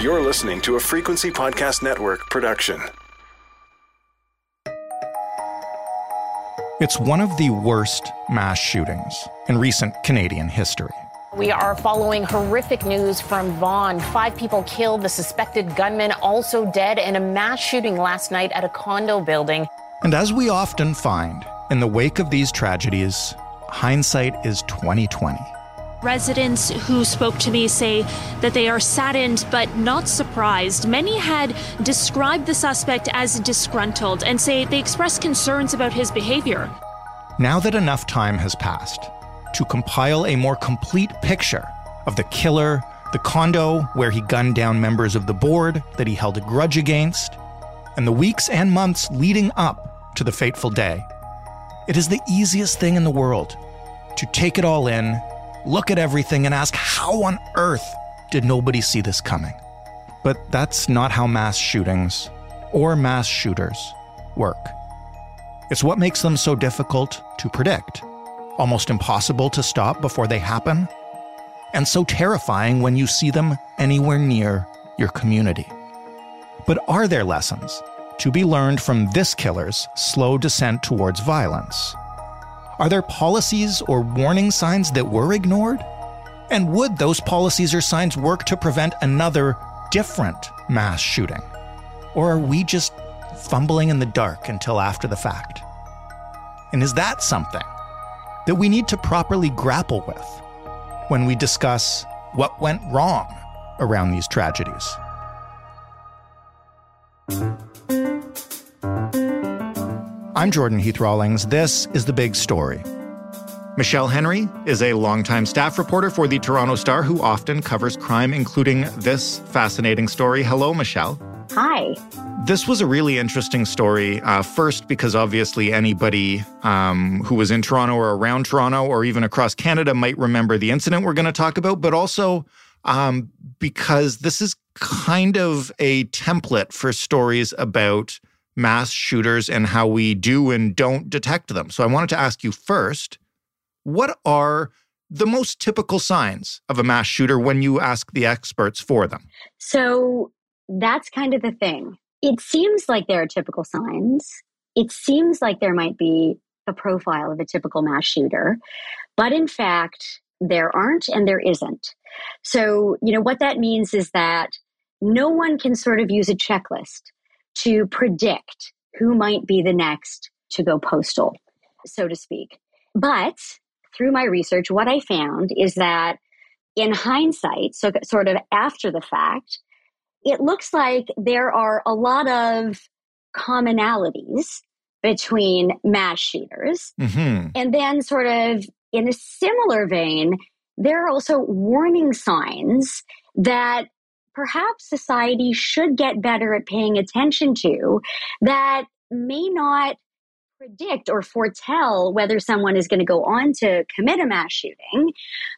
You're listening to a Frequency Podcast Network production. It's one of the worst mass shootings in recent Canadian history. We are following horrific news from Vaughan. Five people killed, the suspected gunman also dead in a mass shooting last night at a condo building. And as we often find, in the wake of these tragedies, hindsight is 2020. Residents who spoke to me say that they are saddened but not surprised. Many had described the suspect as disgruntled and say they expressed concerns about his behavior. Now that enough time has passed to compile a more complete picture of the killer, the condo where he gunned down members of the board that he held a grudge against, and the weeks and months leading up to the fateful day, it is the easiest thing in the world to take it all in look at everything and ask, how on earth did nobody see this coming? But that's not how mass shootings or mass shooters work. It's what makes them so difficult to predict, almost impossible to stop before they happen, and so terrifying when you see them anywhere near your community. But are there lessons to be learned from this killer's slow descent towards violence? Are there policies or warning signs that were ignored? And would those policies or signs work to prevent another different mass shooting? Or are we just fumbling in the dark until after the fact? And is that something that we need to properly grapple with when we discuss what went wrong around these tragedies? I'm Jordan Heath Rawlings. This is The Big Story. Michelle Henry is a longtime staff reporter for the Toronto Star who often covers crime, including this fascinating story. Hello, Michelle. Hi. This was a really interesting story. Uh, first, because obviously anybody um, who was in Toronto or around Toronto or even across Canada might remember the incident we're going to talk about, but also um, because this is kind of a template for stories about mass shooters and how we do and don't detect them. So I wanted to ask you first what are the most typical signs of a mass shooter when you ask the experts for them? So that's kind of the thing. It seems like there are typical signs. It seems like there might be a profile of a typical mass shooter, but in fact, there aren't and there isn't. So, you know, what that means is that no one can sort of use a checklist to predict who might be the next to go postal, so to speak. But through my research, what I found is that in hindsight, so sort of after the fact, it looks like there are a lot of commonalities between mass shooters. Mm-hmm. And then, sort of in a similar vein, there are also warning signs that perhaps society should get better at paying attention to that may not predict or foretell whether someone is going to go on to commit a mass shooting,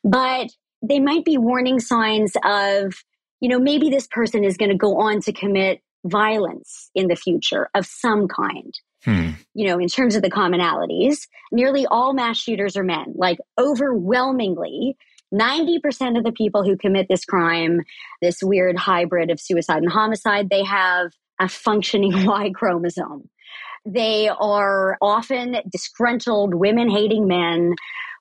but they might be warning signs of, you know, maybe this person is going to go on to commit violence in the future of some kind. Hmm. You know, in terms of the commonalities, nearly all mass shooters are men, like overwhelmingly. 90% of the people who commit this crime, this weird hybrid of suicide and homicide, they have a functioning Y chromosome. They are often disgruntled, women hating men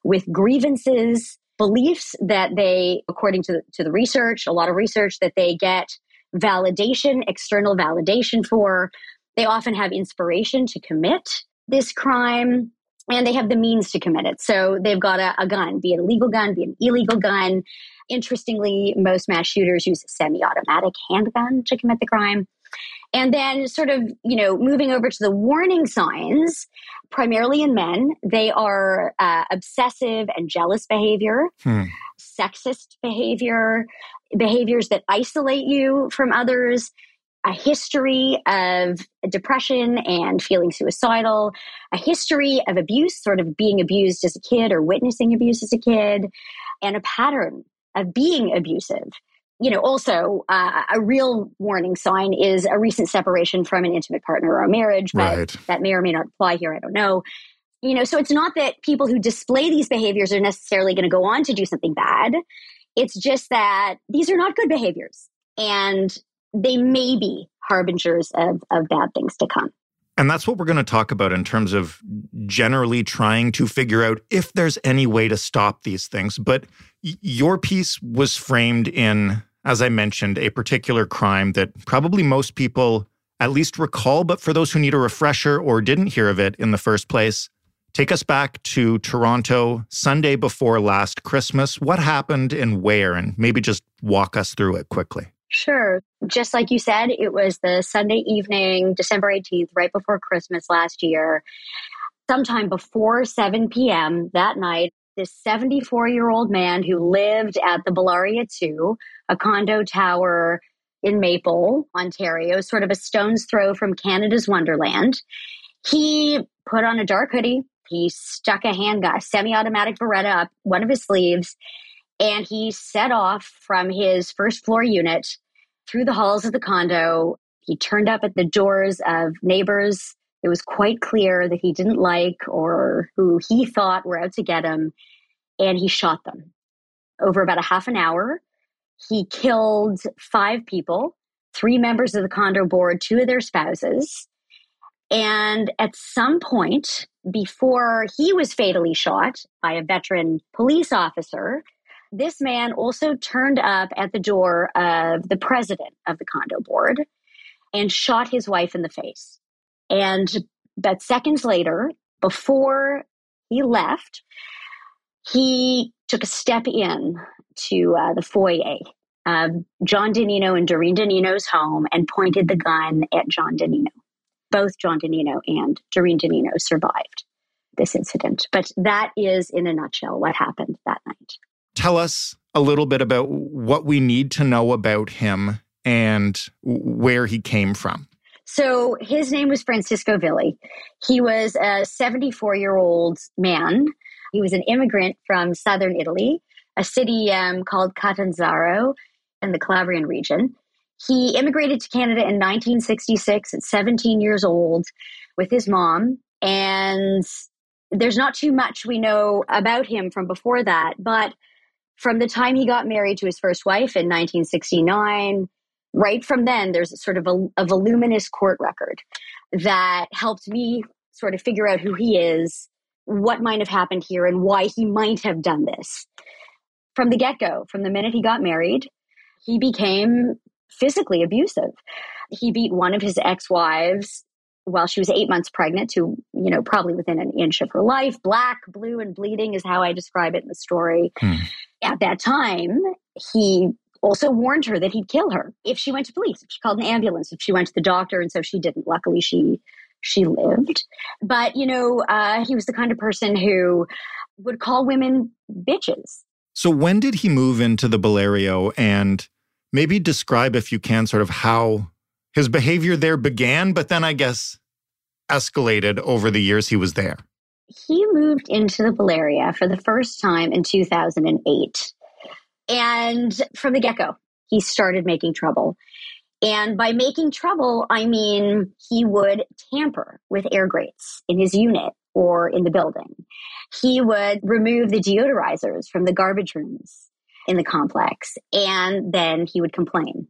with grievances, beliefs that they, according to, to the research, a lot of research, that they get validation, external validation for. They often have inspiration to commit this crime and they have the means to commit it. So they've got a, a gun, be it a legal gun, be it an illegal gun. Interestingly, most mass shooters use a semi automatic handgun to commit the crime. And then, sort of, you know, moving over to the warning signs, primarily in men, they are uh, obsessive and jealous behavior, hmm. sexist behavior, behaviors that isolate you from others, a history of depression and feeling suicidal, a history of abuse, sort of being abused as a kid or witnessing abuse as a kid, and a pattern of being abusive you know, also uh, a real warning sign is a recent separation from an intimate partner or a marriage, but right. that may or may not apply here. I don't know. You know, so it's not that people who display these behaviors are necessarily going to go on to do something bad. It's just that these are not good behaviors and they may be harbingers of, of bad things to come. And that's what we're going to talk about in terms of generally trying to figure out if there's any way to stop these things. But your piece was framed in as I mentioned, a particular crime that probably most people at least recall, but for those who need a refresher or didn't hear of it in the first place, take us back to Toronto Sunday before last Christmas. What happened and where? And maybe just walk us through it quickly. Sure. Just like you said, it was the Sunday evening, December 18th, right before Christmas last year. Sometime before 7 p.m. that night, this 74 year old man who lived at the Bellaria 2, a condo tower in Maple, Ontario, sort of a stone's throw from Canada's Wonderland. He put on a dark hoodie. He stuck a handgun, semi automatic Beretta up one of his sleeves, and he set off from his first floor unit through the halls of the condo. He turned up at the doors of neighbors it was quite clear that he didn't like or who he thought were out to get him, and he shot them. Over about a half an hour, he killed five people, three members of the condo board, two of their spouses. And at some point, before he was fatally shot by a veteran police officer, this man also turned up at the door of the president of the condo board and shot his wife in the face. And but seconds later, before he left, he took a step in to uh, the foyer of John Di Nino and Doreen Di Nino's home and pointed the gun at John Di Nino. Both John Di Nino and Doreen Di Nino survived this incident. But that is, in a nutshell, what happened that night. Tell us a little bit about what we need to know about him and where he came from. So his name was Francesco Villi. He was a 74 year old man. He was an immigrant from southern Italy, a city um, called Catanzaro in the Calabrian region. He immigrated to Canada in 1966 at 17 years old with his mom. And there's not too much we know about him from before that. But from the time he got married to his first wife in 1969 right from then, there's sort of a, a voluminous court record that helped me sort of figure out who he is, what might have happened here, and why he might have done this. From the get go, from the minute he got married, he became physically abusive. He beat one of his ex wives while she was eight months pregnant to, you know, probably within an inch of her life. Black, blue, and bleeding is how I describe it in the story. Hmm. At that time, he also warned her that he'd kill her if she went to police, if she called an ambulance, if she went to the doctor, and so she didn't. Luckily, she she lived. But you know, uh, he was the kind of person who would call women bitches. So when did he move into the Bellaria, and maybe describe, if you can, sort of how his behavior there began, but then I guess escalated over the years he was there. He moved into the Bellaria for the first time in 2008. And from the get go, he started making trouble. And by making trouble, I mean he would tamper with air grates in his unit or in the building. He would remove the deodorizers from the garbage rooms in the complex, and then he would complain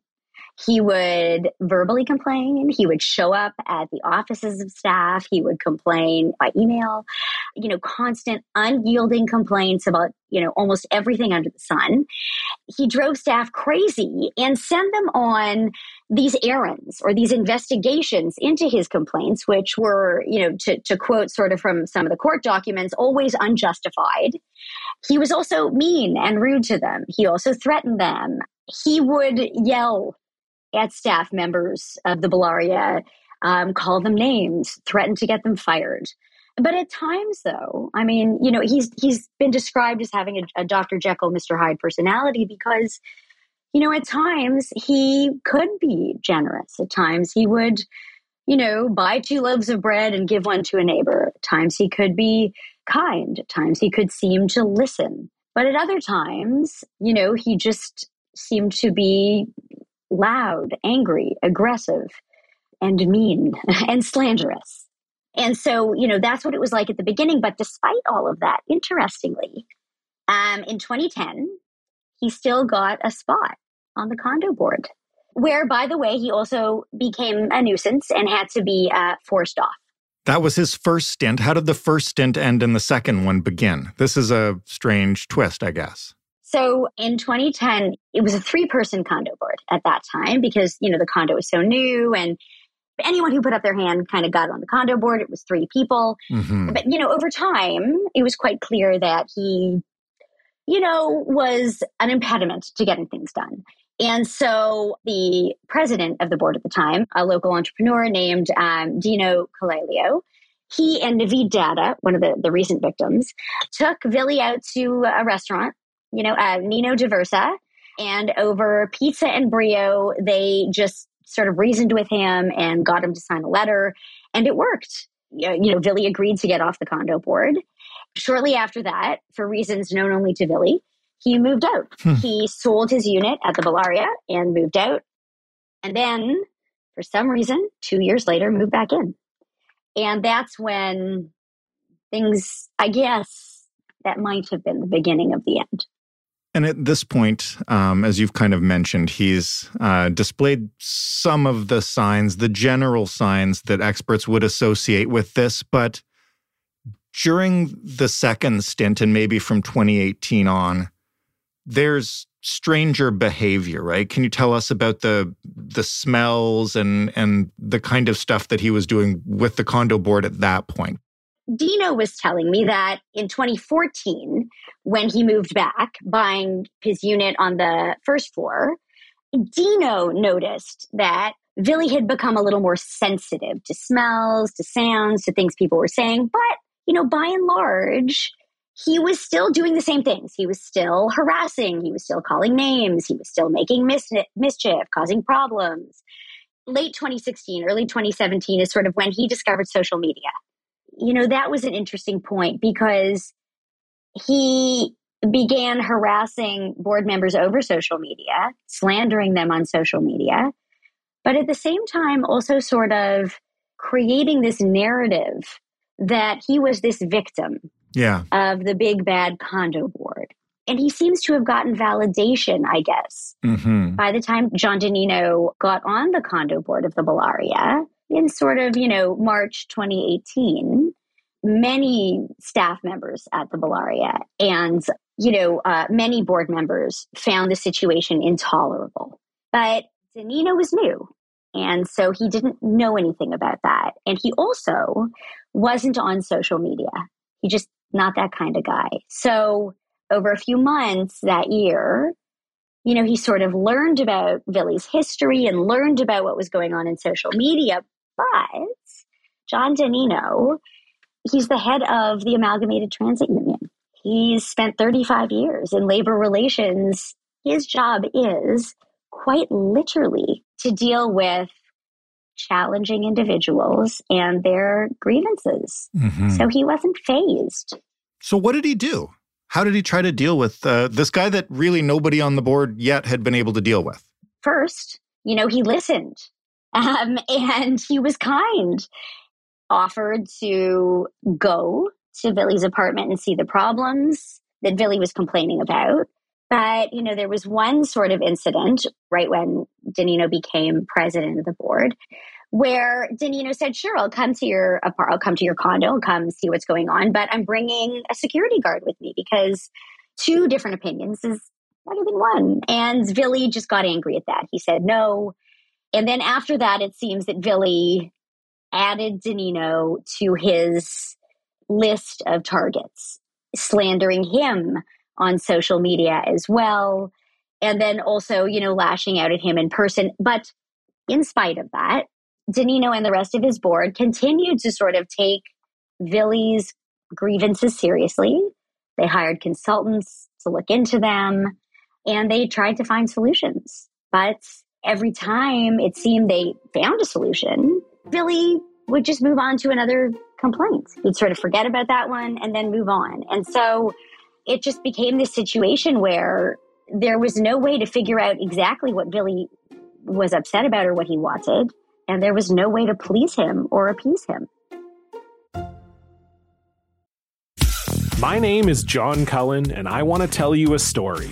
he would verbally complain. He would show up at the offices of staff. He would complain by email, you know, constant, unyielding complaints about, you know, almost everything under the sun. He drove staff crazy and sent them on these errands or these investigations into his complaints, which were, you know, to, to quote sort of from some of the court documents, always unjustified. He was also mean and rude to them. He also threatened them. He would yell at staff members of the Bellaria, um, call them names, threaten to get them fired. But at times, though, I mean, you know, he's he's been described as having a, a Dr. Jekyll, Mr. Hyde personality because, you know, at times he could be generous. At times he would, you know, buy two loaves of bread and give one to a neighbor. At times he could be kind. At times he could seem to listen. But at other times, you know, he just seemed to be loud, angry, aggressive, and mean and slanderous. And so, you know, that's what it was like at the beginning. But despite all of that, interestingly, um, in 2010, he still got a spot on the condo board, where, by the way, he also became a nuisance and had to be uh, forced off. That was his first stint. How did the first stint end and the second one begin? This is a strange twist, I guess. So in 2010, it was a three person condo board at that time because, you know, the condo was so new and anyone who put up their hand kind of got on the condo board. It was three people. Mm-hmm. But, you know, over time, it was quite clear that he, you know, was an impediment to getting things done. And so the president of the board at the time, a local entrepreneur named um, Dino Colaglio, he and Naveed Dada, one of the, the recent victims, took Villi out to a restaurant, you know, uh, Nino Diversa. And over pizza and brio, they just sort of reasoned with him and got him to sign a letter, and it worked. You know, Villi agreed to get off the condo board. Shortly after that, for reasons known only to Villi, he moved out. Hmm. He sold his unit at the Bellaria and moved out. And then, for some reason, two years later, moved back in. And that's when things, I guess, that might have been the beginning of the end. And at this point, um, as you've kind of mentioned, he's uh, displayed some of the signs, the general signs that experts would associate with this. But during the second stint, and maybe from 2018 on, there's stranger behavior, right? Can you tell us about the the smells and and the kind of stuff that he was doing with the condo board at that point? Dino was telling me that in 2014, when he moved back, buying his unit on the first floor, Dino noticed that Villi had become a little more sensitive to smells, to sounds, to things people were saying. But, you know, by and large, he was still doing the same things. He was still harassing. He was still calling names. He was still making mis- mischief, causing problems. Late 2016, early 2017 is sort of when he discovered social media you know, that was an interesting point because he began harassing board members over social media, slandering them on social media, but at the same time, also sort of creating this narrative that he was this victim yeah. of the big bad condo board. And he seems to have gotten validation, I guess. Mm-hmm. By the time John Di Nino got on the condo board of the Bellaria, in sort of, you know, March 2018, many staff members at the Bellaria and, you know, uh, many board members found the situation intolerable. But Di Nino was new. And so he didn't know anything about that. And he also wasn't on social media. He just not that kind of guy. So over a few months that year, you know, he sort of learned about Villi's history and learned about what was going on in social media, but John Di Nino, he's the head of the Amalgamated Transit Union. He's spent 35 years in labor relations. His job is quite literally to deal with challenging individuals and their grievances. Mm-hmm. So he wasn't phased. So, what did he do? How did he try to deal with uh, this guy that really nobody on the board yet had been able to deal with? First, you know, he listened. Um, and he was kind, offered to go to Villi's apartment and see the problems that Villi was complaining about. But, you know, there was one sort of incident right when Di Nino became president of the board where Di Nino said, sure, I'll come to your apartment, I'll come to your condo, I'll come see what's going on, but I'm bringing a security guard with me because two different opinions is better than one. And Villi just got angry at that. He said, no, and then after that, it seems that Villi added Di Nino to his list of targets, slandering him on social media as well. And then also, you know, lashing out at him in person. But in spite of that, Di Nino and the rest of his board continued to sort of take Villi's grievances seriously. They hired consultants to look into them and they tried to find solutions. But every time it seemed they found a solution, Villi would just move on to another complaint. He'd sort of forget about that one and then move on. And so it just became this situation where there was no way to figure out exactly what Villi was upset about or what he wanted. And there was no way to please him or appease him. My name is John Cullen, and I want to tell you a story.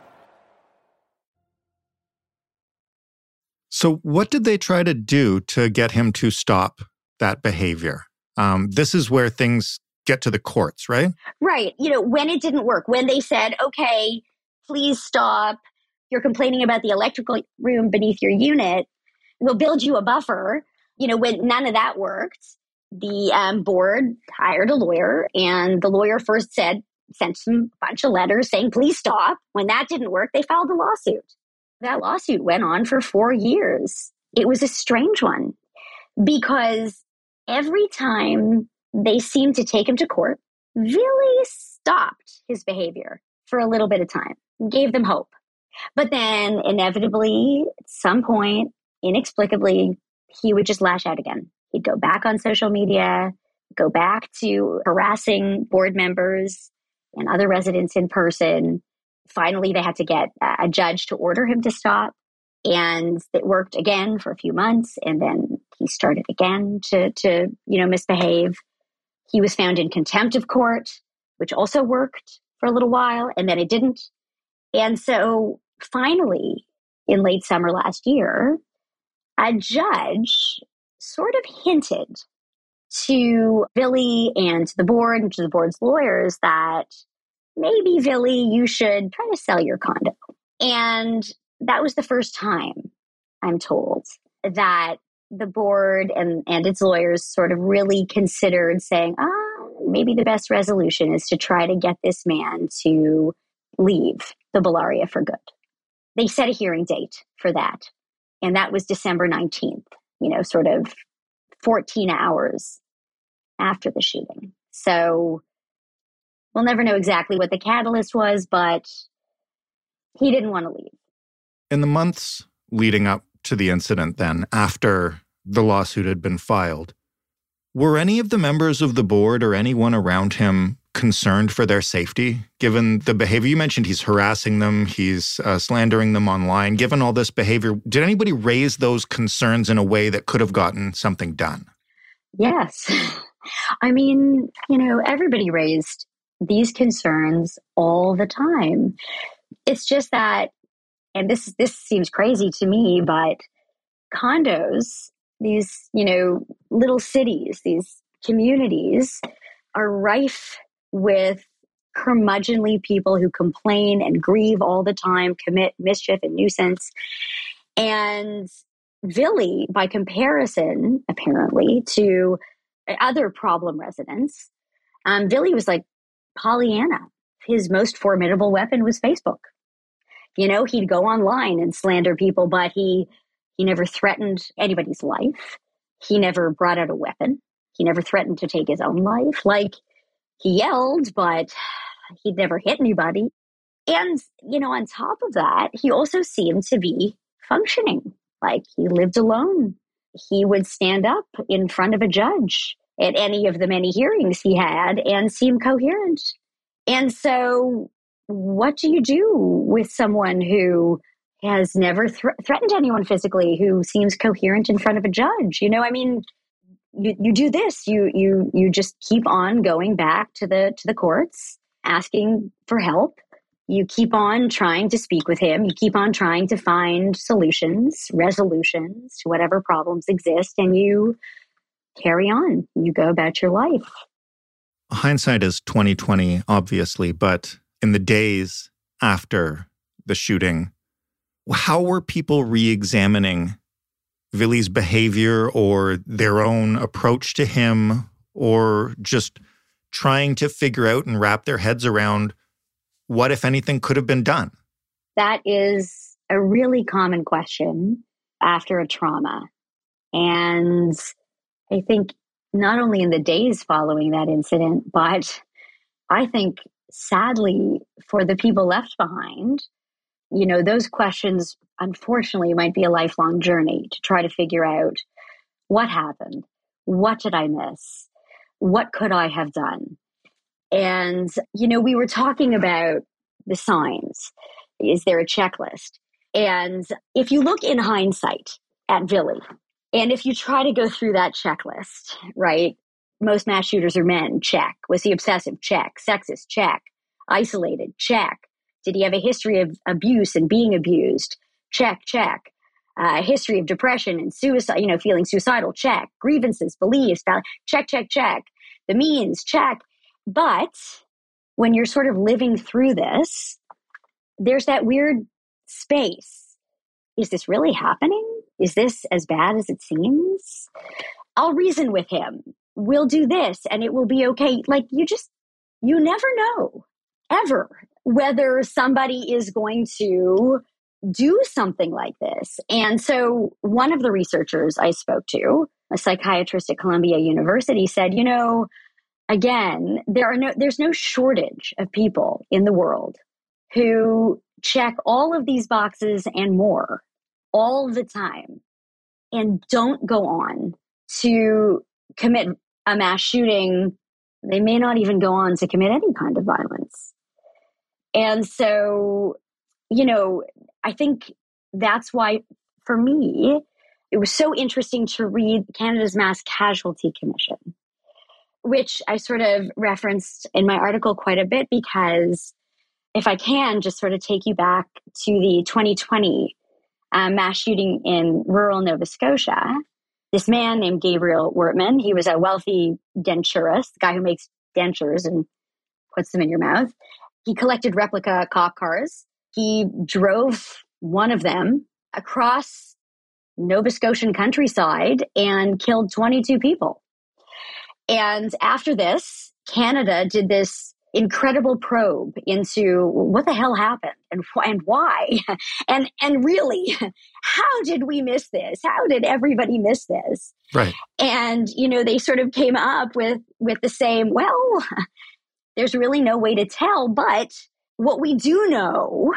So, what did they try to do to get him to stop that behavior? Um, this is where things get to the courts, right? Right. You know, when it didn't work, when they said, okay, please stop, you're complaining about the electrical room beneath your unit, we'll build you a buffer. You know, when none of that worked, the um, board hired a lawyer, and the lawyer first said, sent some bunch of letters saying, please stop. When that didn't work, they filed a lawsuit. That lawsuit went on for four years. It was a strange one because every time they seemed to take him to court, Villi stopped his behavior for a little bit of time, gave them hope. But then inevitably, at some point, inexplicably, he would just lash out again. He'd go back on social media, go back to harassing board members and other residents in person, finally they had to get a judge to order him to stop and it worked again for a few months and then he started again to to you know misbehave. He was found in contempt of court which also worked for a little while and then it didn't. And so finally in late summer last year a judge sort of hinted to Villi and to the board and to the board's lawyers that maybe, Villi, you should try to sell your condo. And that was the first time, I'm told, that the board and, and its lawyers sort of really considered saying, ah, maybe the best resolution is to try to get this man to leave the Bellaria for good. They set a hearing date for that. And that was December 19th, you know, sort of 14 hours after the shooting. So We'll never know exactly what the catalyst was, but he didn't want to leave. In the months leading up to the incident, then, after the lawsuit had been filed, were any of the members of the board or anyone around him concerned for their safety, given the behavior? You mentioned he's harassing them, he's uh, slandering them online. Given all this behavior, did anybody raise those concerns in a way that could have gotten something done? Yes. I mean, you know, everybody raised these concerns all the time. It's just that, and this this seems crazy to me, but condos, these you know little cities, these communities, are rife with curmudgeonly people who complain and grieve all the time, commit mischief and nuisance, and Villi, by comparison, apparently to other problem residents, um, Villi was like Pollyanna. His most formidable weapon was Facebook. You know, he'd go online and slander people, but he he never threatened anybody's life. He never brought out a weapon. He never threatened to take his own life. Like he yelled, but he'd never hit anybody. And, you know, on top of that, he also seemed to be functioning. Like he lived alone. He would stand up in front of a judge at any of the many hearings he had and seem coherent. And so, what do you do with someone who has never th- threatened anyone physically, who seems coherent in front of a judge? You know, I mean, you, you do this. You you you just keep on going back to the to the courts, asking for help. You keep on trying to speak with him. You keep on trying to find solutions, resolutions to whatever problems exist, and you carry on. You go about your life. hindsight is 2020, obviously, but in the days after the shooting, how were people re-examining Villi's behavior or their own approach to him, or just trying to figure out and wrap their heads around what, if anything, could have been done? That is a really common question after a trauma. And I think not only in the days following that incident, but I think sadly for the people left behind, you know, those questions unfortunately might be a lifelong journey to try to figure out what happened? What did I miss? What could I have done? And, you know, we were talking about the signs. Is there a checklist? And if you look in hindsight at Villi, and if you try to go through that checklist, right? Most mass shooters are men, check. Was he obsessive? Check. Sexist? Check. Isolated? Check. Did he have a history of abuse and being abused? Check, check. Uh, history of depression and suicide, you know, feeling suicidal? Check. Grievances, beliefs, check, check, check. The means, check. But when you're sort of living through this, there's that weird space. Is this really happening? Is this as bad as it seems? I'll reason with him. We'll do this and it will be okay. Like you just, you never know ever whether somebody is going to do something like this. And so one of the researchers I spoke to, a psychiatrist at Columbia University said, you know, again, there are no there's no shortage of people in the world who check all of these boxes and more all the time and don't go on to commit a mass shooting. They may not even go on to commit any kind of violence. And so, you know, I think that's why for me, it was so interesting to read Canada's Mass Casualty Commission, which I sort of referenced in my article quite a bit because if I can just sort of take you back to the 2020 uh, mass shooting in rural Nova Scotia. This man named Gabriel Wortman, he was a wealthy denturist, guy who makes dentures and puts them in your mouth. He collected replica cop cars. He drove one of them across Nova Scotian countryside and killed 22 people. And after this, Canada did this incredible probe into what the hell happened and and why. And and really how did we miss this? How did everybody miss this? Right. And you know they sort of came up with with the same well there's really no way to tell but what we do know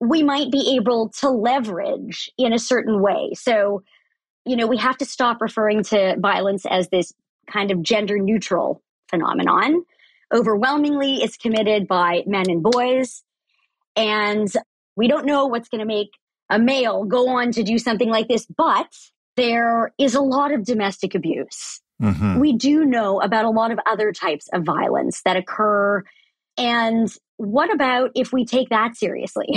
we might be able to leverage in a certain way. So you know we have to stop referring to violence as this kind of gender neutral phenomenon Overwhelmingly, it's committed by men and boys. And we don't know what's going to make a male go on to do something like this, but there is a lot of domestic abuse. Mm-hmm. We do know about a lot of other types of violence that occur. And what about if we take that seriously?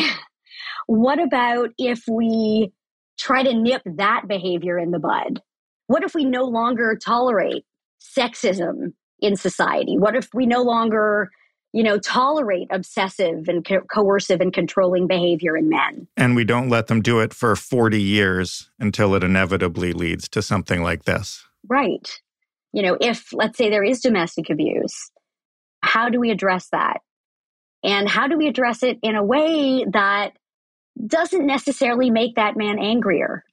what about if we try to nip that behavior in the bud? What if we no longer tolerate sexism in society? What if we no longer you know, tolerate obsessive and co- coercive and controlling behavior in men. And we don't let them do it for 40 years until it inevitably leads to something like this. Right. You know, if let's say there is domestic abuse, how do we address that? And how do we address it in a way that doesn't necessarily make that man angrier?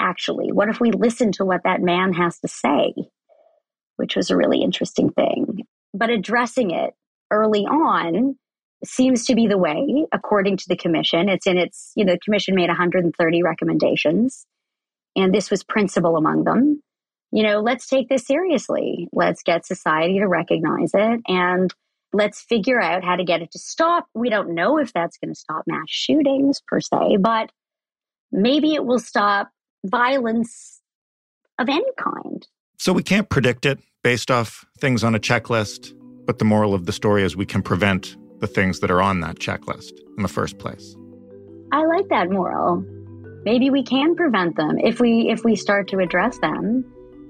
Actually, what if we listen to what that man has to say? Which was a really interesting thing. But addressing it early on seems to be the way, according to the commission. It's in its, you know, the commission made 130 recommendations, and this was principal among them. You know, let's take this seriously. Let's get society to recognize it and let's figure out how to get it to stop. We don't know if that's going to stop mass shootings per se, but maybe it will stop violence of any kind. So we can't predict it based off things on a checklist, but the moral of the story is we can prevent the things that are on that checklist in the first place. I like that moral. Maybe we can prevent them if we if we start to address them.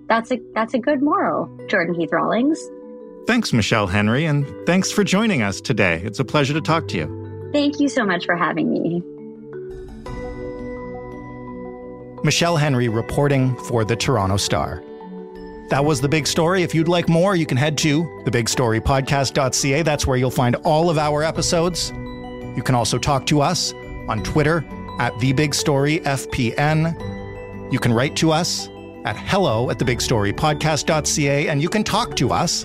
That's a that's a good moral, Jordan Heath Rawlings. Thanks, Michelle Henry, and thanks for joining us today. It's a pleasure to talk to you. Thank you so much for having me. Michelle Henry reporting for the Toronto Star. That was the big story. If you'd like more, you can head to thebigstorypodcast.ca. That's where you'll find all of our episodes. You can also talk to us on Twitter at thebigstoryfpn. You can write to us at hello at thebigstorypodcast.ca, and you can talk to us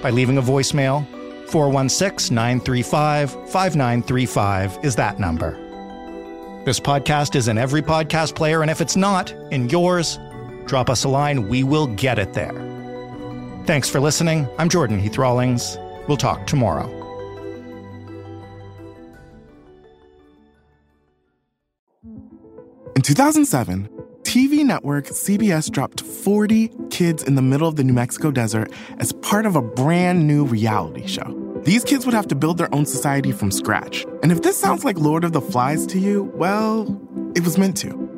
by leaving a voicemail. 416 935 5935 is that number. This podcast is in every podcast player, and if it's not in yours, drop us a line. We will get it there. Thanks for listening. I'm Jordan Heath Rawlings. We'll talk tomorrow. In 2007, TV network CBS dropped 40 kids in the middle of the New Mexico desert as part of a brand new reality show. These kids would have to build their own society from scratch. And if this sounds like Lord of the Flies to you, well, it was meant to.